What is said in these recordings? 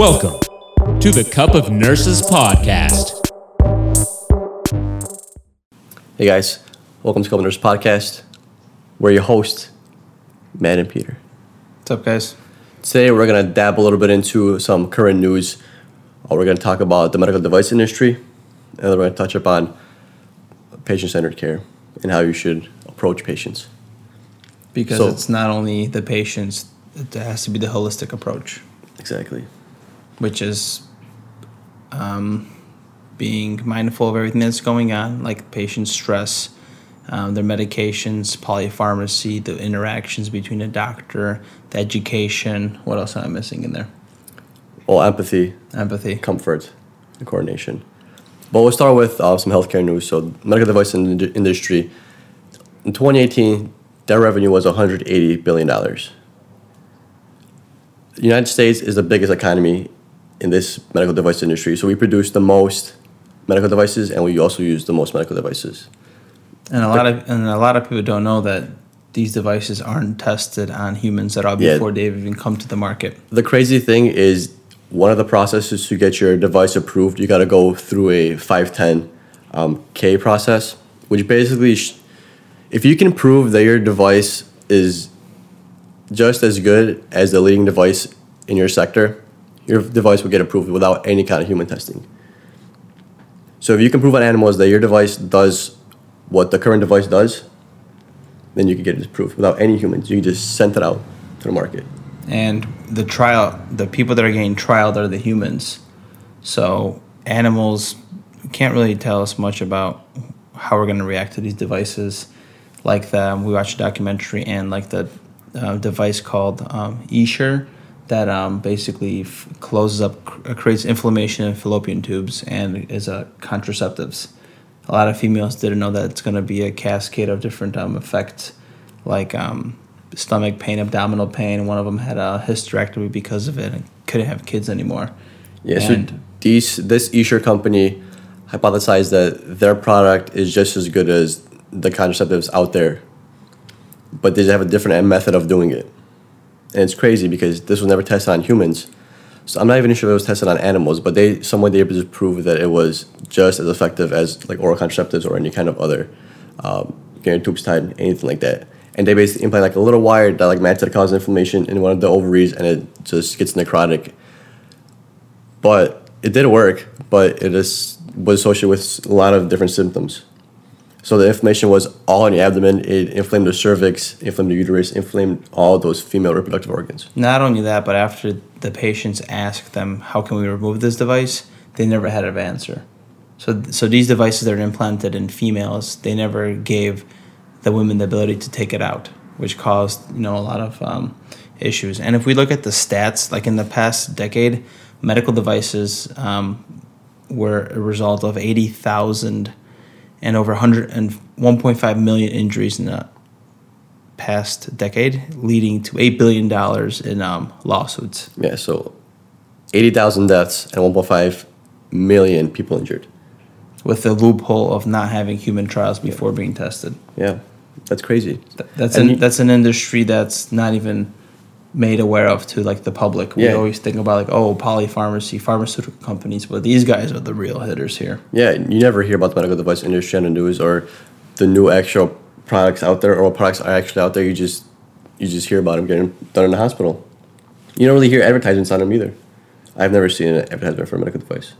Welcome to the Cup of Nurses podcast. Hey guys, welcome to Cup of Nurses Podcast. We're your host, Matt and Peter. What's up, guys? Today we're gonna dab a little bit into some current news. Uh, we're gonna talk about the medical device industry, and then we're gonna touch upon patient-centered care and how you should approach patients. Because So- it's not only the patients, it has to be the holistic approach, Exactly. Which is um, being mindful of everything that's going on, like patient stress, um, their medications, polypharmacy, the interactions between the doctor, the education. What else am I missing in there? Well, empathy, Empathy. comfort, and coordination. But we'll start with uh, some healthcare news. So, medical device in- industry in 2018, their revenue was 180 billion dollars. The United States is the biggest economy in this medical device industry. So we produce the most medical devices, and we also use the most medical devices. And a lot of and a lot of people don't know that these devices aren't tested on humans at all Yeah. before they've even come to the market. The crazy thing is, one of the processes to get your device approved, you got to go through a 510 um, K process, which basically, sh- if you can prove that your device is just as good as the leading device in your sector, your device will get approved without any kind of human testing. So if you can prove on animals that your device does what the current device does, then you can get it approved without any humans. You can just send it out to the market. and the trial the people that are getting trialed are the humans so animals can't really tell us much about how we're going to react to these devices like the we watched a documentary and like the uh, device called um, Essure that um, basically f- closes up cr- creates inflammation in fallopian tubes and is a contraceptives a lot of females didn't know that it's going to be a cascade of different um, effects like um, stomach pain, abdominal pain. One of them had a hysterectomy because of it and couldn't have kids anymore. Yeah, so these this Essure company hypothesized that their product is just as good as the contraceptives out there, but they just have a different method of doing it. And it's crazy because this was never tested on humans. So I'm not even sure if it was tested on animals, but they someone they were able to prove that it was just as effective as like oral contraceptives or any kind of other um, getting tubes tied, anything like that. And they basically implant like a little wire that like meant to cause inflammation in one of the ovaries, and it just gets necrotic but it did work, but it is was associated with a lot of different symptoms. So the inflammation was all in the abdomen. It inflamed the cervix, inflamed the uterus, inflamed all those female reproductive organs. Not only that, but after the patients asked them, "How can we remove this device?" they never had an answer. So, so these devices that are implanted in females, they never gave the women the ability to take it out, which caused you know a lot of um, issues. And if we look at the stats, like in the past decade, medical devices um, were a result of eighty thousand and over 100 and 1.5 million injuries in the past decade, leading to $8 billion in um, lawsuits. Yeah, so eighty thousand deaths and one point five million people injured. With the loophole of not having human trials before being tested. Yeah, that's crazy. Th- That's And an, you- that's an industry that's not even made aware of to like the public. We Yeah. always think about like oh polypharmacy, pharmaceutical companies, but these guys are the real hitters here. Yeah, you never hear about the medical device industry on the news or the new actual products out there or what products are actually out there. You just you just hear about them getting done in the hospital. You don't really hear advertisements on them either. I've never seen an advertisement for a medical device.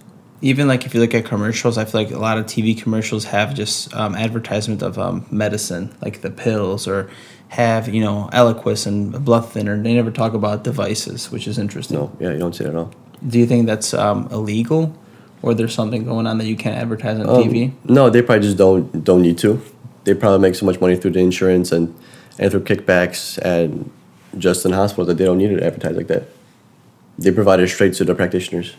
even like if you look at commercials, I feel like a lot of TV commercials have just um, advertisement of um, medicine, like the pills, or have you know Eliquis and blood thinner. They never talk about devices, which is interesting. No, yeah, you don't see it at all. Do you think that's um, illegal, or there's something going on that you can't advertise on Um, TV? No, they probably just don't don't need to. They probably make so much money through the insurance and and through kickbacks and just in hospitals that they don't need to advertise like that. They provide it straight to the practitioners.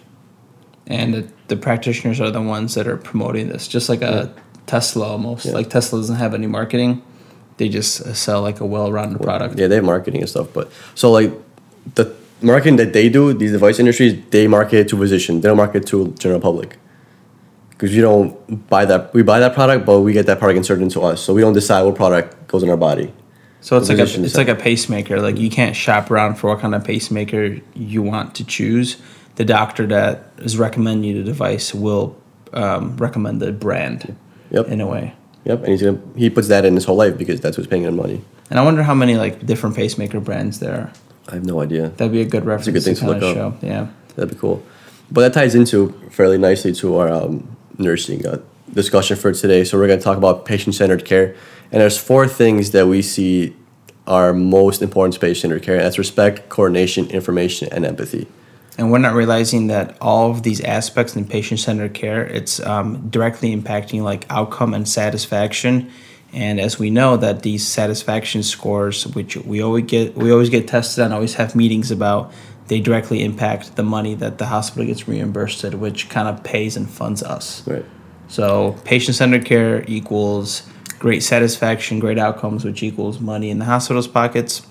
And the, the practitioners are the ones that are promoting this, just like a Tesla almost. Yeah. Like Tesla doesn't have any marketing; they just uh, sell like a well-rounded product. Yeah, they have marketing and stuff, but so like the marketing that they do, these device industries, they market it to physicians. They don't market to general public. Because you don't buy that, we buy that product, but we get that product inserted into us, so we don't decide what product goes in our body. So it's The like a it's like a pacemaker. Like you can't shop around for what kind of pacemaker you want to choose. the doctor that is recommending you the device will um, recommend the brand Yep. in a way. Yep, and he's gonna he puts that in his whole life because that's who's paying him money. And I wonder how many like different pacemaker brands there are. I have no idea. That'd be a good reference A good thing to kinda look up. show. Yeah. That'd be cool. But that ties into fairly nicely to our um, nursing uh, discussion for today. So we're going to talk about patient-centered care, and there's four things that we see are most important to patient-centered care. And that's respect, coordination, information, and empathy. And we're not realizing that all of these aspects in patient-centered care it's um, directly impacting like outcome and satisfaction. And as we know that these satisfaction scores which we always get we always get tested on always have meetings about they directly impact the money that the hospital gets reimbursed which kind of pays and funds us. Right. so patient-centered care equals great satisfaction great outcomes which equals money in the hospital's pockets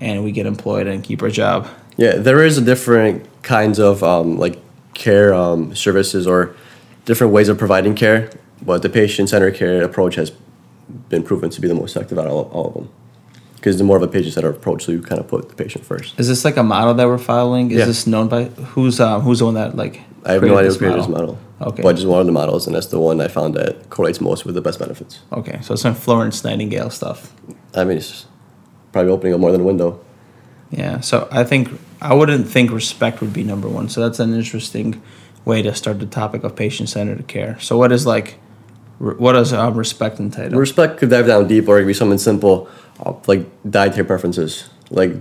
and we get employed and keep our job. Yeah, there is a different kinds of um, like care um, services or different ways of providing care, but the patient-centered care approach has been proven to be the most effective out of all, all of them. Because it's more of a patient-centered approach, so you kind of put the patient first. Is this like a model that we're following? Is Yeah. this known by who's um who's the one that like? I have no idea who created this model. Okay. But just one of the models, and that's the one I found that correlates most with the best benefits. Okay, so it's some Florence Nightingale stuff. I mean, it's probably opening up more than a window. Yeah. So I think I wouldn't think respect would be number one. So that's an interesting way to start the topic of patient-centered care. So what is like, what does um, respect entitle? Respect could dive down deep, or it could be something simple, uh, like dietary preferences. Like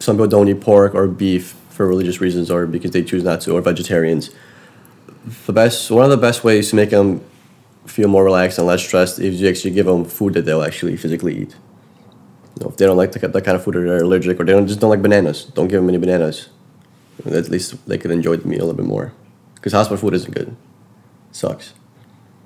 some people don't eat pork or beef for religious reasons, or because they choose not to, or vegetarians. The best, one of the best ways to make them feel more relaxed and less stressed is you actually give them food that they'll actually physically eat. Know, if they don't like that kind of food or they're allergic or they don't, just don't like bananas, don't give them any bananas. At least they could enjoy the meal a little bit more. Because hospital food isn't good. It sucks.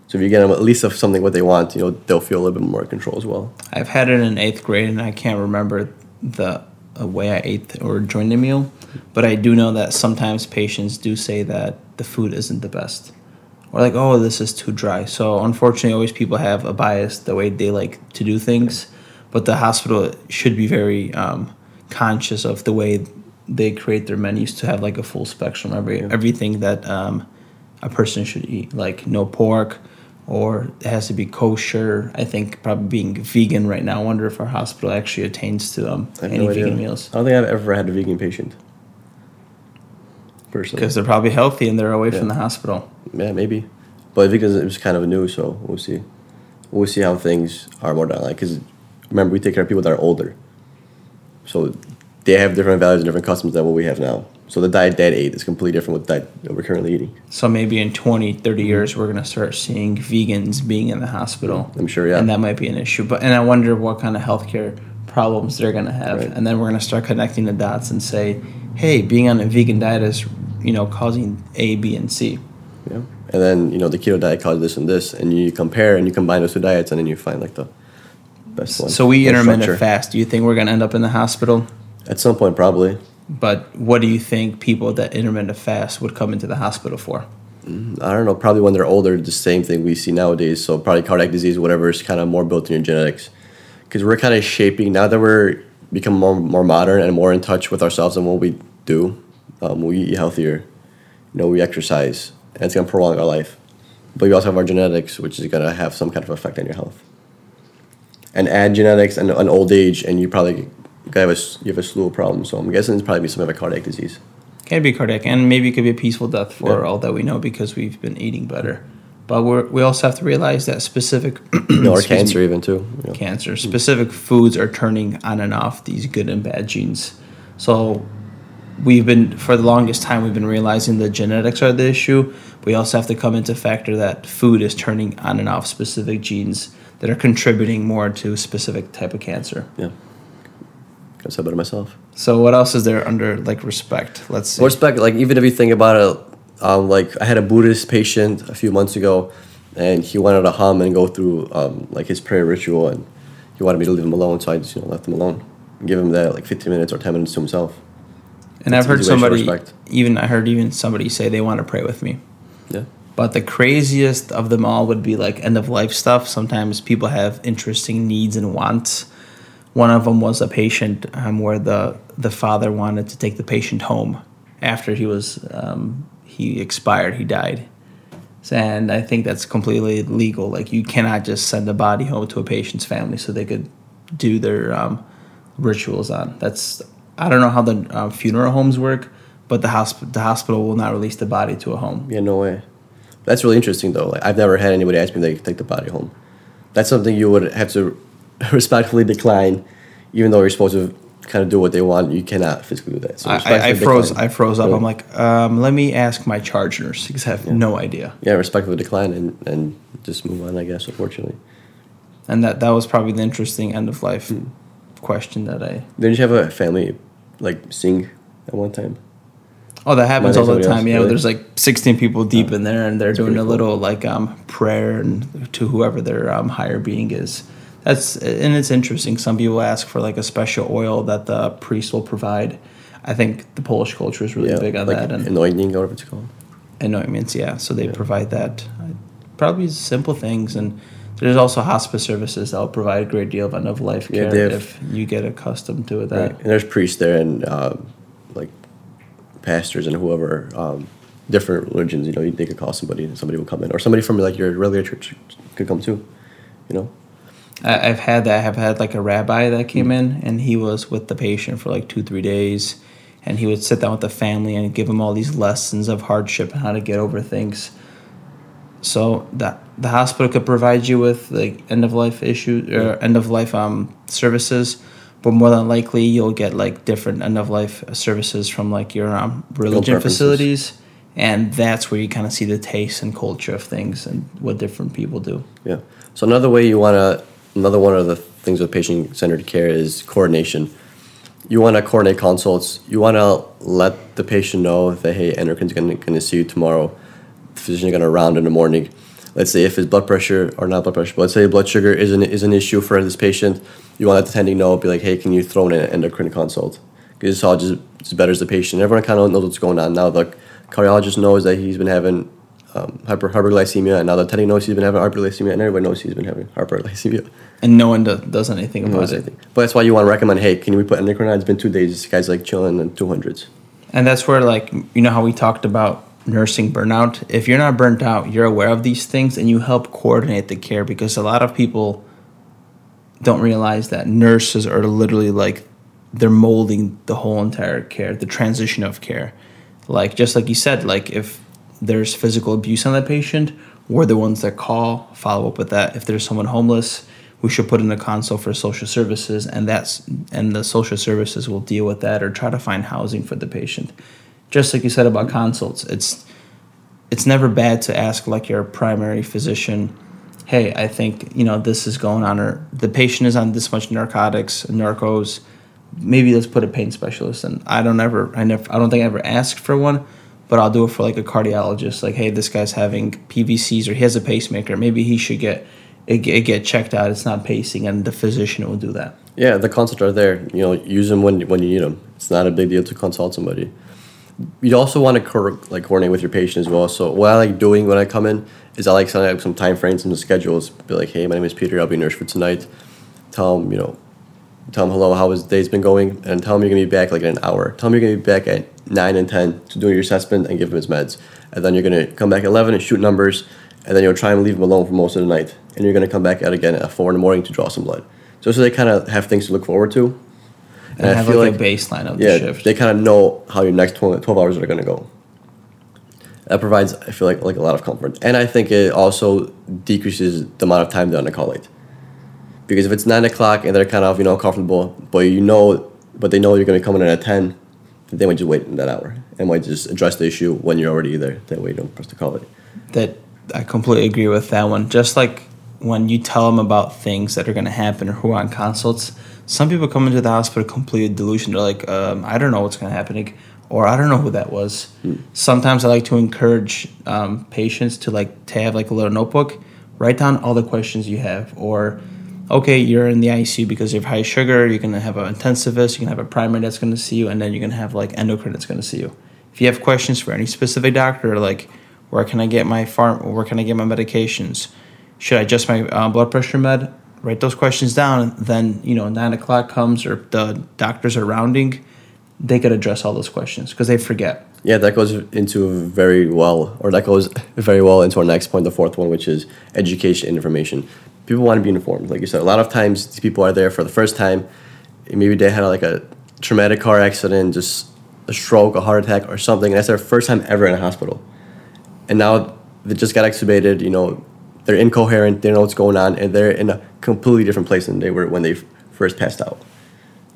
So if you get them at least of something what they want, you know, they'll feel a little bit more control as well. I've had it in eighth grade, and I can't remember the way I ate or joined the meal, but I do know that sometimes patients do say that the food isn't the best, or like, oh, this is too dry. So unfortunately, always people have a bias the way they like to do things, but the hospital should be very um, conscious of the way they create their menus to have like a full spectrum every everything that um, a person should eat, like no pork or it has to be kosher. I think probably being vegan right now. I wonder if our hospital actually attains to um, any no vegan meals I don't think I've ever had a vegan patient. Personally. because they're probably healthy and they're away from the hospital. Yeah, maybe. But because it was kind of new, so we'll see. We'll see how things are more down. Like, because remember, we take care of people that are older. So they have different values and different customs than what we have now. So the diet dad ate is completely different with the diet that we're currently eating. So maybe in 20, 30 mm-hmm. years, we're going to start seeing vegans being in the hospital. Mm-hmm. I'm sure, yeah. And that might be an issue. But And I wonder what kind of healthcare problems they're going to have. Right. And then we're going to start connecting the dots and say, hey, being on a vegan diet is, you know, causing A, B, and C. Yeah. And then, you know, the keto diet caused this and this, and you compare and you combine those two diets, and then you find like the best one. So we intermittent structure. fast. Do you think we're going to end up in the hospital? At some point, probably. But what do you think people that intermittent fast would come into the hospital for? I don't know, probably when they're older, the same thing we see nowadays. So probably cardiac disease, whatever, is kind of more built in your genetics. Because we're kind of shaping, now that we're become more, more modern and more in touch with ourselves and what we do, um, we eat healthier, you know, we exercise, and it's going to prolong our life. But we also have our genetics, which is going to have some kind of effect on your health. And add genetics and an old age, and you probably have a, you have a slew of problems. So I'm guessing it's probably be some of a cardiac disease. Can be cardiac, and maybe it could be a peaceful death for Yeah. all that we know because we've been eating better. But we're, we also have to realize that specific no, or excuse me, cancer even too. know. cancer specific foods are turning on and off these good and bad genes. So we've been for the longest time we've been realizing the genetics are the issue. We also have to come into factor that food is turning on and off specific genes that are contributing more to a specific type of cancer. Yeah. I said better myself. So what else is there under like respect? Let's see. Respect, like even if you think about it, um, like I had a Buddhist patient a few months ago, and he wanted to hum and go through um, like his prayer ritual, and he wanted me to leave him alone, so I just you know left him alone, give him that like fifteen minutes or ten minutes to himself. and It's I've heard easy way to show somebody respect. even I heard even somebody say they want to pray with me. Yeah, But the craziest of them all would be like end of life stuff. Sometimes people have interesting needs and wants. One of them was a patient um, where the the father wanted to take the patient home, after he was um, he expired, he died. And I think that's completely legal. Like you cannot just send a body home to a patient's family so they could do their um, rituals on. That's I don't know how the uh, funeral homes work, but the hospital the hospital will not release the body to a home. Yeah, no way. That's really interesting though. Like I've never had anybody ask me they take the body home. That's something you would have to respectfully decline, even though you're supposed to kind of do what they want. You cannot physically do that. So I, I, I froze. decline. I froze up. I'm like, um, let me ask my charge nurse because I have no idea. yeah, respectfully decline and, and just move on. I guess unfortunately. And that that was probably the interesting end of life Hmm. question that I. Didn't you have a family like sing at one time? Oh, that happens all the time. Yeah, there's like 16 people deep in there, and they're doing pretty a cool. little like um, prayer and to whoever their um, higher being is. That's and it's interesting. Some people ask for like a special oil that the priest will provide. I think the Polish culture is really big on like that, and anointing or whatever it's called. anointments. Yeah, so they provide that. Probably simple things, and there's also hospice services that will provide a great deal of end of life care they have- if you get accustomed to it. That Right. And there's priests there and um, pastors and whoever, um, different religions. You know, they could call somebody and somebody will come in, or somebody from like your regular church could come too. You know. I, I've had that. I've had like a rabbi that came in and he was with the patient for like two, three days. And he would sit down with the family and give them all these lessons of hardship and how to get over things. So that the hospital could provide you with like end of life issues or end of life um services, but more than likely you'll get like different end of life services from like your um, religion facilities, and that's where you kind of see the taste and culture of things and what different people do. Yeah. So another way you want to, another one of the things with patient-centered care is coordination. You want to coordinate consults. You want to let the patient know that hey, endocrine's going to see you tomorrow. The physician's going to round in the morning. Let's say if his blood pressure or not blood pressure, but let's say blood sugar is an is an issue for this patient. You want that attending know, be like, hey, can you throw in an endocrine consult? Because it's all just, just betters the patient. Everyone kind of knows what's going on now. The cardiologist knows that he's been having um, hyper hyperglycemia, and now the attending knows he's been having hyperglycemia, and everybody knows he's been having hyperglycemia. And no one do, does anything about it. anything. But that's why you want to recommend, hey, can we put endocrine on? It's been two days. This guy's like chilling in two hundreds. And that's where, like, you know how we talked about nursing burnout? If you're not burnt out, you're aware of these things and you help coordinate the care because a lot of people don't realize that nurses are literally like they're molding the whole entire care, the transition of care. Like, just like you said, like, if there's physical abuse on that patient, we're the ones that call, follow up with that. If there's someone homeless, we should put in a consult for social services, and that's and the social services will deal with that or try to find housing for the patient. Just like you said about consults, it's it's never bad to ask like your primary physician, hey, I think you know this is going on, or the patient is on this much narcotics, narcos. Maybe let's put a pain specialist. And I don't ever, I never, I don't think I ever asked for one, but I'll do it for like a cardiologist. Like, hey, this guy's having PVCs or he has a pacemaker. Maybe he should get it, get- it get checked out. It's not pacing, and the physician will do that. Yeah, the consults are there. You know, use them when when you need them. It's not a big deal to consult somebody. You also want to co- like coordinate with your patient as well. So what I like doing when I come in is I like setting up some time frames and the schedules. Be like, hey, my name is Peter. I'll be nurse for tonight. Tell them, you know, tell them hello, how his day's been going, and tell him you're gonna be back like in an hour. Tell him you're gonna be back at nine and ten to do your assessment and give him his meds, and then you're gonna come back at eleven and shoot numbers, and then you'll try and leave him alone for most of the night, and you're gonna come back out again at four in the morning to draw some blood. So so they kind of have things to look forward to. And, have like, a baseline of the yeah, shift. they kind of know how your next 12, 12 hours are going to go. That provides, I feel like, like a lot of comfort, and I think it also decreases the amount of time they're on the call late. Because if it's nine o'clock and they're kind of you know comfortable, but you know, but they know you're going to come in at ten, they might just wait in that hour and might just address the issue when you're already there. That way, you don't press the call late. that I completely agree with that one. Just like when you tell them about things that are going to happen or who are on consults, some people come into the hospital completely delusional. They're like, um, I don't know what's going to happen, like, or I don't know who that was. Sometimes I like to encourage um, patients to like to have like a little notebook, write down all the questions you have, or okay, you're in the ICU because you have high sugar. You're going to have an intensivist. You can have a primary that's going to see you, and then you're going to have like endocrine that's going to see you. If you have questions for any specific doctor, like where can I get my farm? Where can I get my medications? Should I adjust my uh, blood pressure med? Write those questions down. And then you know nine o'clock comes or the doctors are rounding. they could address all those questions because they forget. Yeah, that goes into very well, or that goes very well into our next point, the fourth one, which is education and information. People want to be informed. Like you said, a lot of times these people are there for the first time. Maybe they had like a traumatic car accident, just a stroke, a heart attack, or something. And that's their first time ever in a hospital. And now they just got extubated. You know, they're incoherent. They don't know what's going on, and they're in a completely different place than they were when they first passed out.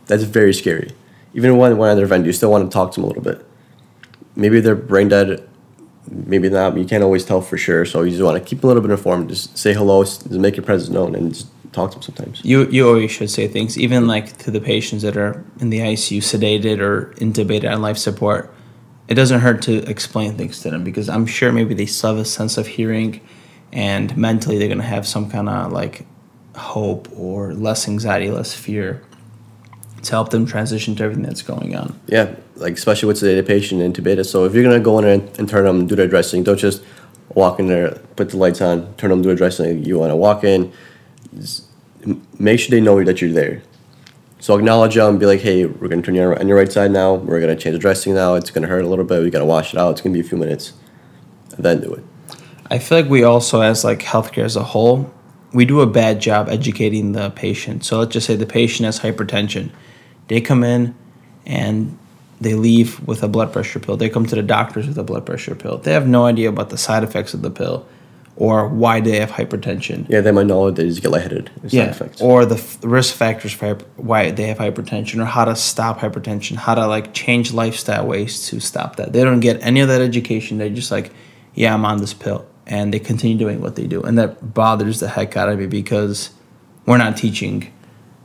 That's very scary. Even when when they're event, you still want to talk to them a little bit. Maybe they're brain dead, maybe not. You can't always tell for sure. So you just want to keep a little bit informed. Just say hello, just make your presence known, and just talk to them sometimes. You you always should say things, even like to the patients that are in the ICU, sedated or intubated on life support. It doesn't hurt to explain things to them because I'm sure maybe they still have a sense of hearing, and mentally they're gonna have some kind of like hope or less anxiety, less fear, to help them transition to everything that's going on. Yeah, like especially with sedated patient intubated. So if you're gonna go in there and, turn them, do their dressing, don't just walk in there, put the lights on, turn them, do a dressing. You want to walk in, make sure they know that you're there. So acknowledge them, be like, hey, we're gonna turn you on your right side now. We're gonna change the dressing now. It's gonna hurt a little bit. We gotta wash it out. It's gonna be a few minutes, and then do it. I feel like we also, as like healthcare as a whole, we do a bad job educating the patient. So let's just say the patient has hypertension. They come in and they leave with a blood pressure pill. They come to the doctors with a blood pressure pill. They have no idea about the side effects of the pill or why they have hypertension. Yeah, they might know that they just get lightheaded. Side effects. Or the f- risk factors for hyper- why they have hypertension, or how to stop hypertension, how to like change lifestyle ways to stop that. They don't get any of that education. They're just like, yeah, I'm on this pill, and they continue doing what they do, and that bothers the heck out of me because we're not teaching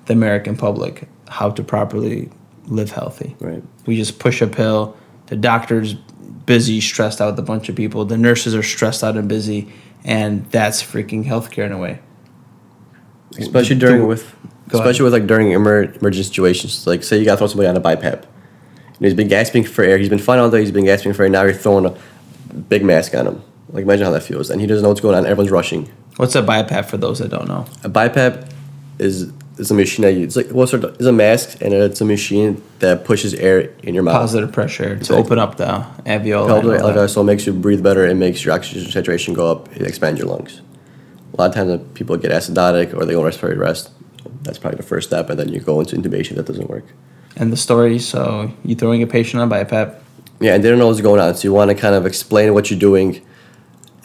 the American public how to properly live healthy. Right. We just push a pill. The doctor's busy, stressed out with a bunch of people. The nurses are stressed out and busy, and that's freaking healthcare in a way. especially during do- with especially with like during emer- emergency situations like say you gotta throw somebody on a BiPAP and he's been gasping for air he's been fine all day he's been gasping for air now you're throwing a big mask on him like imagine how that feels. And he doesn't know what's going on. Everyone's rushing. What's a BiPAP for those that don't know? a BiPAP is is a machine that you it's like what sort of is a mask and it's a machine that pushes air in your mouth. Positive pressure to open up the alveoli. Helps and like, uh, so it makes you breathe better. It makes your oxygen saturation go up. It expands your lungs. A lot of times people get acidotic or they go respiratory rest that's probably the first step and then you go into intubation. That doesn't work. And the story, so you throwing a patient on BiPAP. Yeah, and they don't know what's going on. So you want to kind of explain what you're doing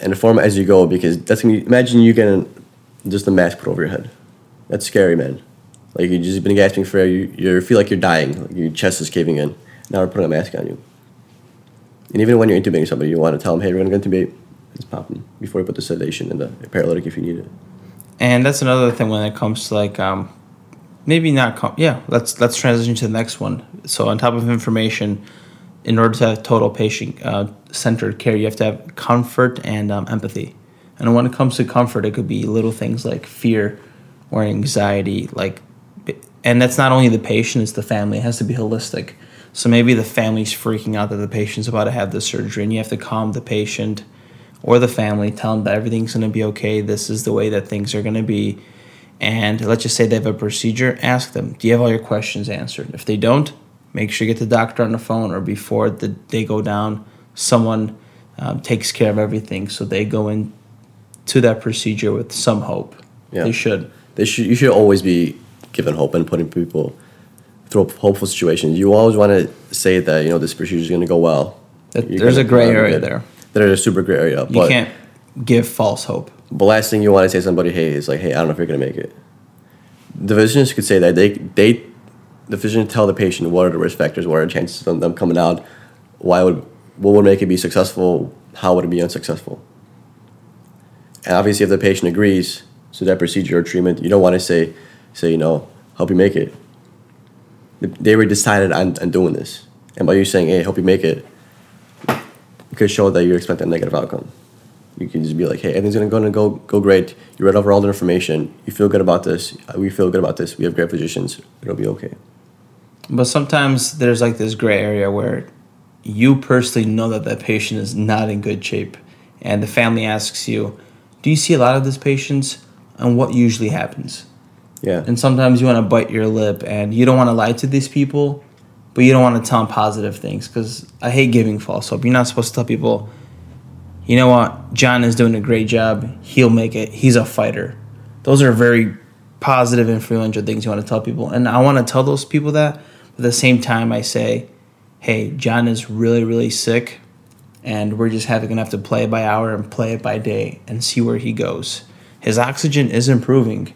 and inform as you go because that's gonna be, imagine you getting just a mask put over your head. That's scary, man. Like you just been gasping for air, you you feel like you're dying, like your chest is caving in. Now we're putting a mask on you. And even when you're intubating somebody, you want to tell them, hey, we're gonna intubate. Just pop them before you put the sedation and the paralytic if you need it. And that's another thing when it comes to like um, maybe not com- yeah. Let's let's transition to the next one. So on top of information, in order to have total patient uh, centered care, you have to have comfort and um, empathy. And when it comes to comfort, it could be little things like fear or anxiety, like, and that's not only the patient; it's the family. It has to be holistic. So maybe the family's freaking out that the patient's about to have the surgery, and you have to calm the patient or the family, tell them that everything's going to be okay. This is the way that things are going to be. And let's just say they have a procedure, ask them, do you have all your questions answered? If they don't, make sure you get the doctor on the phone or before the, they go down, someone um, takes care of everything. So they go in to that procedure with some hope. Yeah. They should. They should you should always be giving hope and putting people through hopeful situations. You always want to say that you know this procedure is going to go well. That- there's a gray area good. there. There's a super gray area. You can't give false hope. the last thing you want to say to somebody, hey, is like, hey, I don't know if you're going to make it. The physicians could say that they they the physician tell the patient what are the risk factors, what are the chances of them coming out, why would what would make it be successful, how would it be unsuccessful. And obviously, if the patient agrees to that procedure or treatment, you don't want to say, say, you know, help you make it. They were decided on, on doing this, and by you saying, hey, help you make it, you could show that you expect a negative outcome. You can just be like, hey, everything's gonna, gonna go go great. You read over all the information. You feel good about this. We feel good about this. We have great physicians. It'll be okay. But sometimes there's like this gray area where you personally know that that patient is not in good shape, and the family asks you, "Do you see a lot of these patients?" And what usually happens? Yeah. And sometimes you want to bite your lip, and you don't want to lie to these people, but you don't want to tell them positive things because I hate giving false hope. You're not supposed to tell people, you know what, John is doing a great job. He'll make it. He's a fighter. Those are very positive, influential things you want to tell people. And I want to tell those people that. At the same time, I say, hey, John is really, really sick. And we're just having to have to play by hour and play it by day and see where he goes. His oxygen is improving,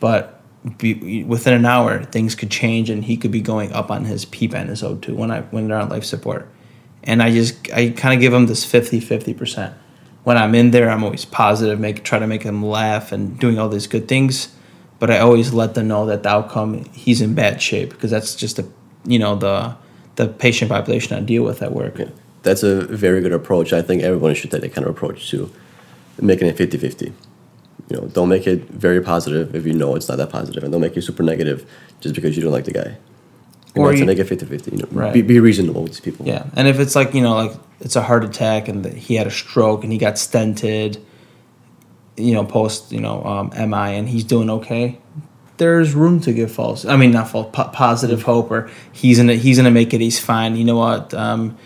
but be, within an hour, things could change and he could be going up on his PEEP and his O2 when I when they're on life support. And I just I kind of give them this 50 50%. When I'm in there, I'm always positive, make try to make them laugh and doing all these good things, but I always let them know that the outcome he's in bad shape because that's just the you know the the patient population I deal with at work. Yeah. That's a very good approach. I think everyone should take that kind of approach to making it 50 50 you know, don't make it very positive if you know it's not that positive, and don't make it super negative just because you don't like the guy. or you, to make it 50 50. You know, right. be, be reasonable with these people. Yeah. And if it's like, you know, like it's a heart attack and the, he had a stroke and he got stented, you know, post, you know, um, MI and he's doing okay, there's room to give false, I mean, not false, po- positive hope or he's to he's gonna make it, he's fine. You know what? Um,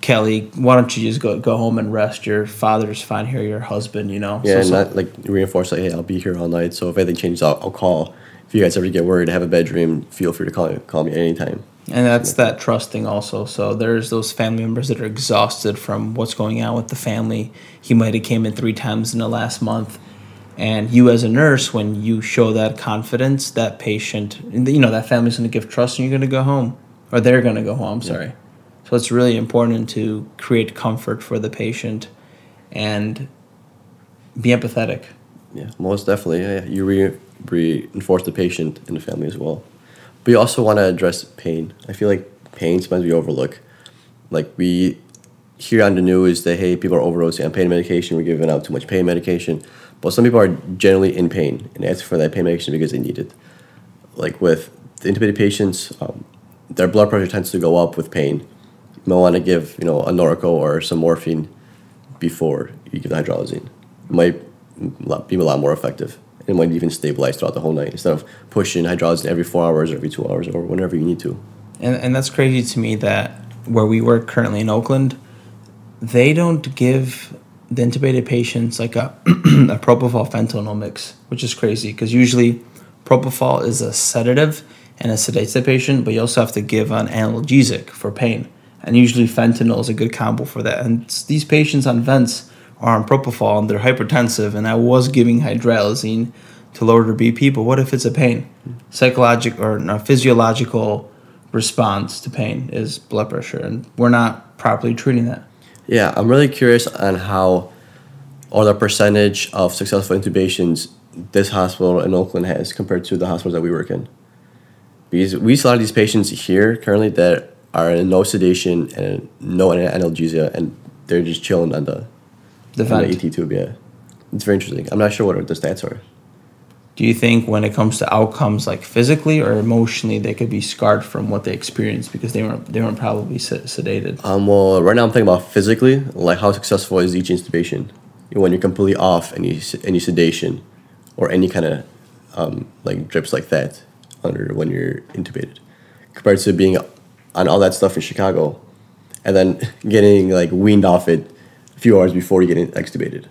Kelly, why don't you just go go home and rest? Your father's fine here. Your husband, you know. Yeah, so, and so. not like reinforce like, hey, I'll be here all night. So if anything changes, I'll, I'll call. If you guys ever get worried, have a bedroom, feel free to call call me anytime. And that's that trusting also. So there's those family members that are exhausted from what's going on with the family. He might have came in three times in the last month, and you as a nurse, when you show that confidence, that patient, you know that family's going to give trust, and you're going to go home, or they're going to go home. Sorry. So it's really important to create comfort for the patient and be empathetic. Yeah, most definitely. Yeah, you re- reinforce the patient and the family as well. But you also want to address pain. I feel like pain sometimes we overlook. Like we hear on the news that hey, people are overdosing on pain medication. We're giving out too much pain medication, but some people are generally in pain and ask for that pain medication because they need it. Like with the intubated patients, um, their blood pressure tends to go up with pain, you might want to give you know a Norco or some morphine before you give the hydralazine. It might be a lot more effective. and might even stabilize throughout the whole night instead of pushing hydralazine every four hours or every two hours or whenever you need to. And, and that's crazy to me that where we work currently in Oakland, they don't give the intubated patients like a, a propofol fentanyl mix, which is crazy because usually propofol is a sedative and it sedates the patient, but you also have to give an analgesic for pain and usually fentanyl is a good combo for that. And these patients on vents are on propofol and they're hypertensive, and I was giving hydralazine to lower their BP, but what if it's a pain? Psychological or a physiological response to pain is blood pressure, and we're not properly treating that. Yeah, I'm really curious on how, or the percentage of successful intubations this hospital in Oakland has compared to the hospitals that we work in. Because we see a lot of these patients here currently that are in no sedation and no analgesia, and they're just chilling on the, the, on the ET tube. Yeah, it's very interesting. I'm not sure what the stats are. Do you think when it comes to outcomes like physically or emotionally, they could be scarred from what they experienced because they weren't they weren't probably sedated? Um, well, right now I'm thinking about physically, like how successful is each intubation when you're completely off any any sedation or any kind of um, like drips like that under when you're intubated compared to being on all that stuff in Chicago, and then getting like weaned off it a few hours before you get extubated.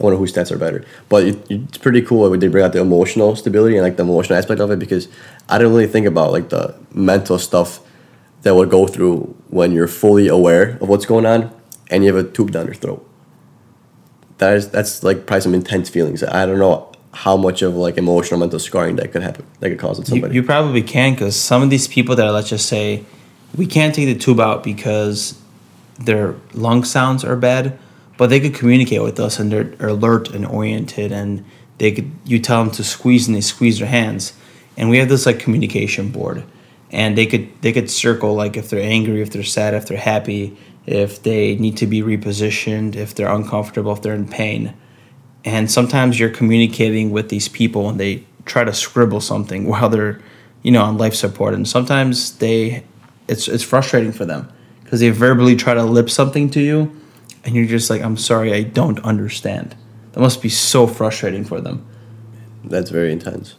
I wonder whose stats are better. But it, it's pretty cool when they bring out the emotional stability and like the emotional aspect of it because I didn't really think about like the mental stuff that would go through when you're fully aware of what's going on and you have a tube down your throat. That is that's like probably some intense feelings. I don't know how much of like emotional mental scarring that could happen that could cause in somebody. You, you probably can because some of these people that are, let's just say we can't take the tube out because their lung sounds are bad, but they could communicate with us and they're alert and oriented and they could you tell them to squeeze and they squeeze their hands. And we have this like communication board. And they could they could circle like if they're angry if they're sad if they're happy if they need to be repositioned if they're uncomfortable if they're in pain. And sometimes you're communicating with these people and they try to scribble something while they're you know on life support. And sometimes they it's it's frustrating for them because they verbally try to lip something to you, and you're just like, I'm sorry, I don't understand. That must be so frustrating for them. That's very intense.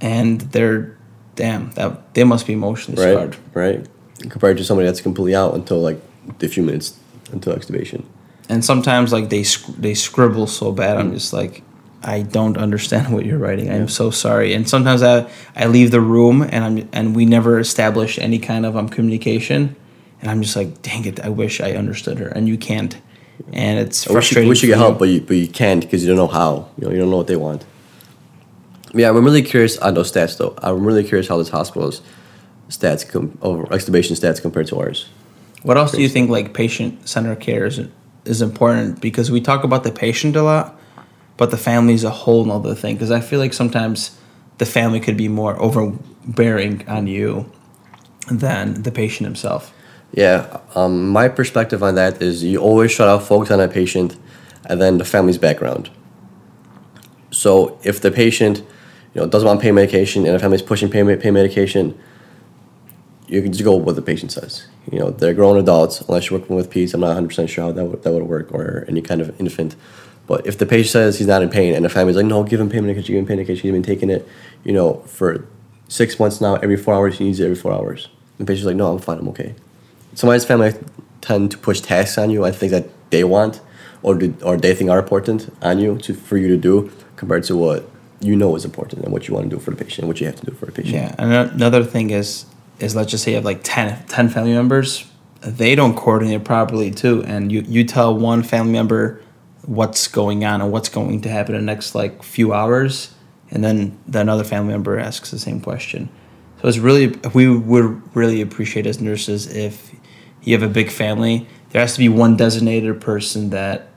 And they're damn, that they must be emotionally right? scarred. Right. Compared to somebody that's completely out until like a few minutes until extubation. And sometimes like they sc- they scribble so bad, I'm just like, I don't understand what you're writing. I'm so sorry. And sometimes I I leave the room and I'm and we never establish any kind of um communication, and I'm just like, dang it, I wish I understood her, and you can't. And it's I wish you, frustrating. wish you could help, but you but you can't because you don't know how. You know, you don't know what they want. Yeah, I'm really curious on those stats though. I'm really curious how this hospital's stats com- over extubation stats compared to ours. What else do you think like patient centered care is is important? Because we talk about the patient a lot, but the family is a whole nother thing. Because I feel like sometimes the family could be more overbearing on you than the patient himself. Yeah, um, my perspective on that is you always try to focus on a patient and then the family's background. So if the patient, you know, doesn't want pain medication and the family's pushing pain, pain medication, you can just go with what the patient says. You know, they're grown adults, unless you're working with peds. I'm not 100% sure how that would, that would work or any kind of infant. But if the patient says he's not in pain and the family's like, no, give him pain medication, give him pain medication, he's been taking it, you know, for six months now, every four hours, he needs it every four hours. And the patient's like, no, I'm fine, I'm okay. Somebody's family tend to push tasks on you, I think that they want or, do, or they think are important on you to, for you to do compared to what you know is important and what you want to do for the patient, what you have to do for the patient. Yeah. And another thing is is let's just say you have like 10, 10 family members, they don't coordinate properly too, and you you tell one family member what's going on and what's going to happen in the next like few hours, and then the another family member asks the same question. So it's really we would really appreciate as nurses if you have a big family. There has to be one designated person that,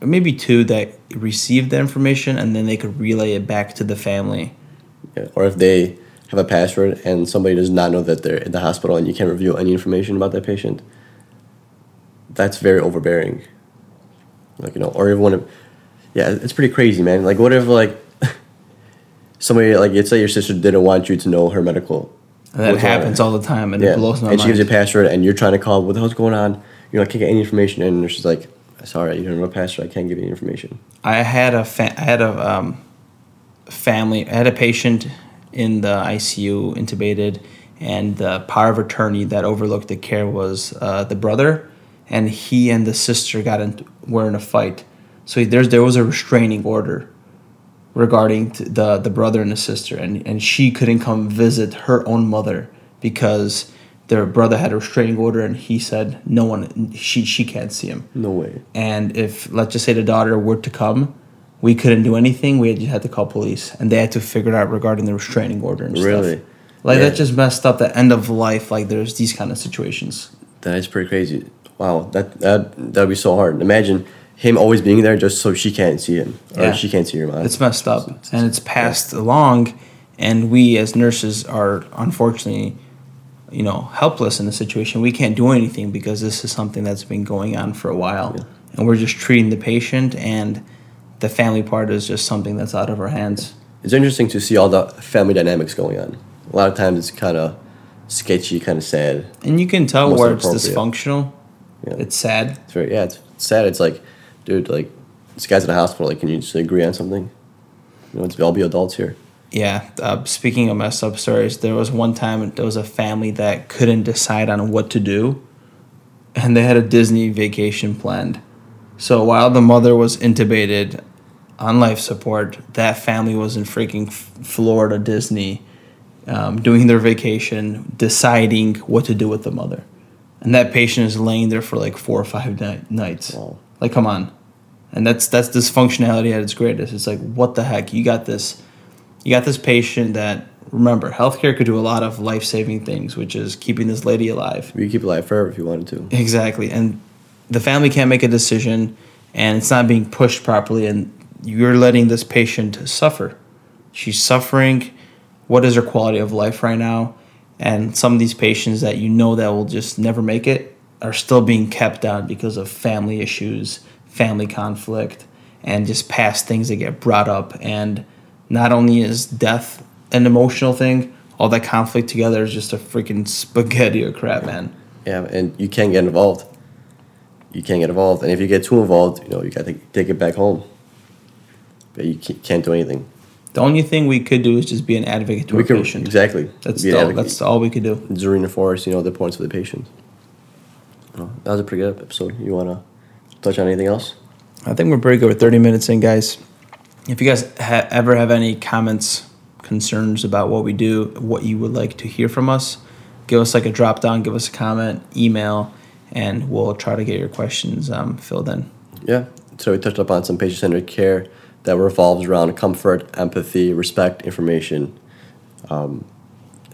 or maybe two that receive the information, and then they could relay it back to the family. Yeah, Or if they have a password and somebody does not know that they're in the hospital and you can't reveal any information about that patient, that's very overbearing. Like you know, or if one of, yeah, it's pretty crazy, man. Like what if like somebody like let's say your sister didn't want you to know her medical. And that happens all the time, and Yeah, it blows my and she gives you a password, and you're trying to call. What the hell's going on? You're like, can't get any information, and she's like, "Sorry, you don't have a password. I can't give you any information." I had a fa- I had a um, family. I had a patient in the ICU intubated, and the power of attorney that overlooked the care was uh, the brother, and he and the sister got in were in a fight. So there's there was a restraining order regarding t- the the brother and the sister, and and she couldn't come visit her own mother because their brother had a restraining order, and he said no one she she can't see him. No way. And if let's just say the daughter were to come, we couldn't do anything. We had, just had to call police, and they had to figure it out regarding the restraining order and Really? stuff. Like Yeah. that just messed up the end of life. Like there's these kind of situations. That is pretty crazy. Wow, that that that'd be so hard. Imagine him always being there just so she can't see him or Yeah. she can't see your mom. It's messed up, and it's passed along, and we as nurses are unfortunately, you know, helpless in the situation. We can't do anything because this is something that's been going on for a while, and we're just treating the patient, and the family part is just something that's out of our hands. It's interesting to see all the family dynamics going on. A lot of times it's kind of sketchy, kind of sad. And you can tell where it's dysfunctional. Yeah. It's sad. It's very yeah, it's sad. It's like, dude, like this guy's in the hospital. Like, can you just agree on something? You know, it's all be adults here. Yeah. Uh, speaking of messed up stories, there was one time there was a family that couldn't decide on what to do, and they had a Disney vacation planned. So while the mother was intubated on life support, that family was in freaking F- Florida Disney, um, doing their vacation, deciding what to do with the mother, and that patient is laying there for like four or five ni- nights. Wow. Like, come on. And that's that's this functionality at its greatest. It's like, what the heck? You got this, you got this patient that remember, healthcare could do a lot of life saving things, which is keeping this lady alive. You keep it alive forever if you wanted to. Exactly. And the family can't make a decision and it's not being pushed properly and you're letting this patient suffer. She's suffering. What is her quality of life right now? And some of these patients that you know that will just never make it are still being kept on because of family issues, family conflict, and just past things that get brought up. And not only is death an emotional thing, all that conflict together is just a freaking spaghetti of crap, man. Yeah, and you can't get involved. You can't get involved, and if you get too involved, you know you got to take it back home. But you can't do anything. The only thing we could do is just be an advocate to we our can patient. exactly. That's all, that's all we could do. to reinforce, you know, the points for the patient. Well, that was a pretty good episode. You wanna touch on anything else? I think we're pretty good. We're 30 minutes in, guys. If you guys ha- ever have any comments, concerns about what we do, what you would like to hear from us, give us like a drop down, give us a comment, email, and we'll try to get your questions um, filled in. Yeah. So we touched upon some patient-centered care that revolves around comfort, empathy, respect, information, um,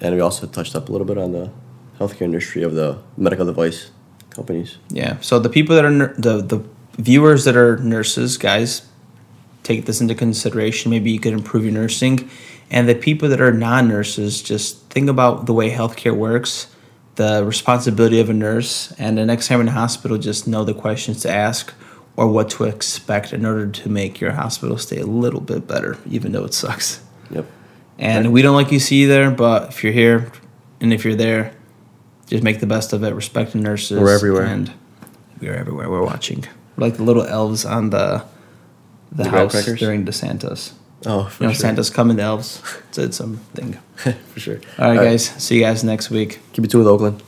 and we also touched up a little bit on the healthcare industry of the medical device companies. Yeah. So the people that are the the viewers that are nurses, guys, take this into consideration. Maybe you could improve your nursing, and the people that are non-nurses, just think about the way healthcare works, the responsibility of a nurse, and the next time in the hospital, just know the questions to ask or what to expect in order to make your hospital stay a little bit better, even though it sucks. Yep. And we don't like you see there, but if you're here, and if you're there, just make the best of it. Respect the nurses. We're everywhere. and we're everywhere. We're watching. We're like the little elves on the the, The house during the Santas. Oh, for You know, sure. Santa's coming. The elves did something. for sure. All right, guys. See you guys next week. Keep it tuned with Oakland.